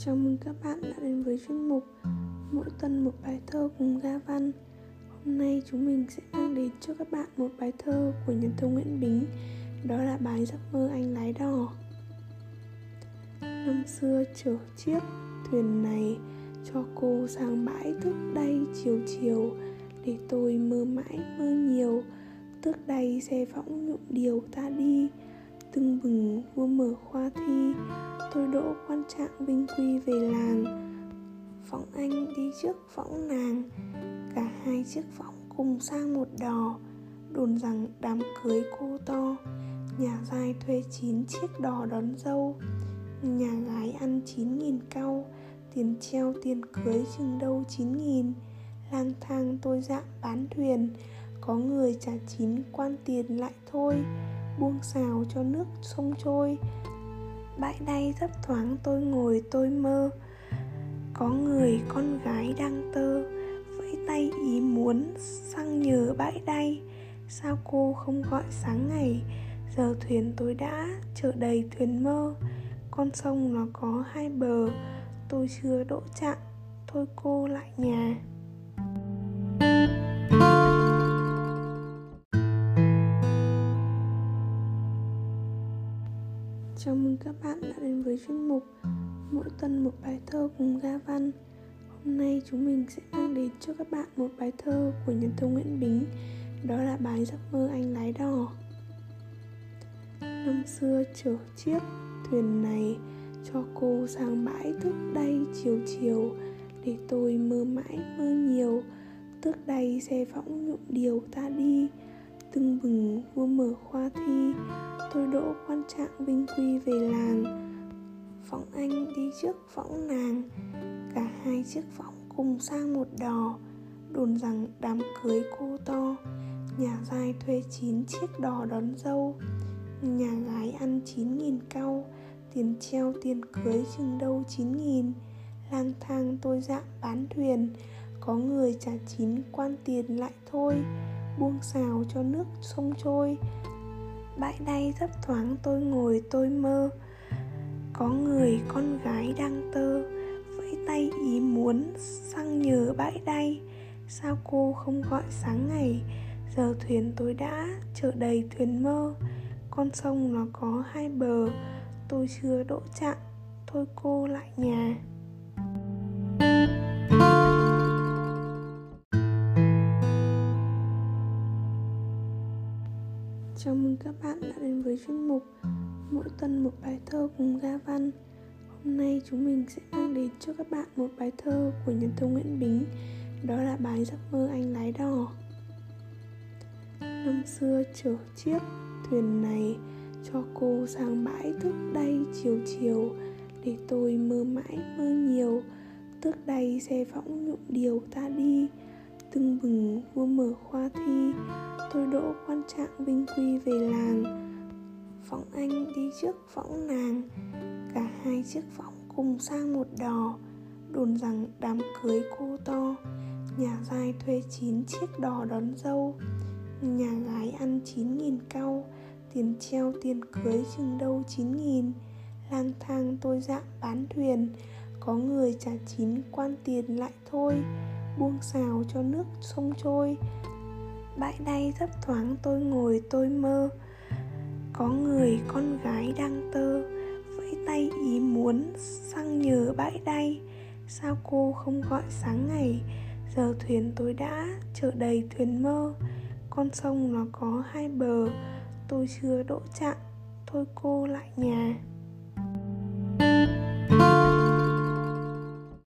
Chào mừng các bạn đã đến với chuyên mục Mỗi tuần một bài thơ cùng Ga Văn. Hôm nay chúng mình sẽ mang đến cho các bạn một bài thơ của nhà thơ Nguyễn Bính, Đó là bài Giấc mơ anh lái đò. Năm xưa chở chiếc thuyền này Cho cô sang bãi thức đây chiều chiều, Để tôi mơ mãi mơ nhiều. Tước đây xe võng nhộn điều ta đi, Tưng bừng vua mở khoa thi trạng vinh quy về làng. Phóng anh đi trước phóng nàng. Cả hai chiếc phóng cùng sang một đò. Đồn rằng đám cưới cô to. Nhà giai thuê chín chiếc đò đón dâu. Nhà gái ăn chín nghìn cau. Tiền treo tiền cưới chừng đâu chín nghìn. Lang thang tôi dạng bán thuyền. Có người trả chín quan tiền lại thôi. Buông xào cho nước sông trôi bãi đay thấp thoáng tôi ngồi, tôi mơ. Có người, con gái đang tơ vẫy tay ý muốn sang nhờ bãi đay sao cô không gọi sáng ngày? Giờ thuyền tôi đã chở đầy thuyền mơ. Con sông nó có hai bờ, tôi chưa đỗ chạm, thôi cô lại nhà. Chào mừng các bạn đã đến với chuyên mục Mỗi tuần một bài thơ cùng Ga Văn. Hôm nay chúng mình sẽ mang đến cho các bạn một bài thơ của nhà thơ Nguyễn Bính, Đó là bài Giấc mơ anh lái đò. Năm xưa chở chiếc thuyền này Cho cô sang bãi thức đây chiều chiều, Để tôi mơ mãi mơ nhiều. Tước đây xe võng nhụm điều ta đi Tưng bừng, vua mở khoa thi. Tôi đỗ quan trạng vinh quy về làng. Phóng anh đi trước phóng nàng. Cả hai chiếc phóng cùng sang một đò. Đồn rằng đám cưới cô to. Nhà giai thuê chín chiếc đò đón dâu. Nhà gái ăn chín nghìn cau. Tiền treo, tiền cưới chừng đâu chín nghìn. Lang thang tôi dạm bán thuyền. Có người trả chín quan tiền lại thôi buông xào cho nước sông trôi. Bãi đay thấp thoáng, tôi ngồi, tôi mơ. Có người, con gái đang tơ, vẫy tay ý muốn sang nhờ bãi đay sao cô không gọi sáng ngày? Giờ thuyền tôi đã chở đầy thuyền mơ. Con sông nó có hai bờ, tôi chưa đỗ chạm, thôi cô lại nhà. Chào mừng các bạn đã đến với chuyên mục Mỗi tuần một bài thơ cùng Ga Văn. Hôm nay chúng mình sẽ mang đến cho các bạn một bài thơ của nhà thơ Nguyễn Bính, Đó là bài Giấc mơ anh lái đò. Năm xưa chở chiếc thuyền này Cho cô sang bãi thức đây chiều chiều, Để tôi mơ mãi mơ nhiều. Tước đây xe võng nhuộm điều ta đi Tưng vua mở khoa thi. Tôi đỗ quan trạng vinh quy về làng. Phóng anh đi trước phóng nàng. Cả hai chiếc phóng cùng sang một đò, đồn rằng đám cưới cô to. Nhà giai thuê chín chiếc đò đón dâu. Nhà gái ăn chín nghìn cau, tiền treo tiền cưới chừng đâu chín nghìn. Lang thang tôi dạng bán thuyền, có người trả chín quan tiền lại thôi buông xào cho nước sông trôi. Bãi đay thấp thoáng, tôi ngồi, tôi mơ. Có người, con gái đang tơ vẫy tay ý muốn sang nhờ bãi đay sao cô không gọi sáng ngày? Giờ thuyền tôi đã chở đầy thuyền mơ. Con sông nó có hai bờ, tôi chưa đỗ chạm, thôi cô lại nhà.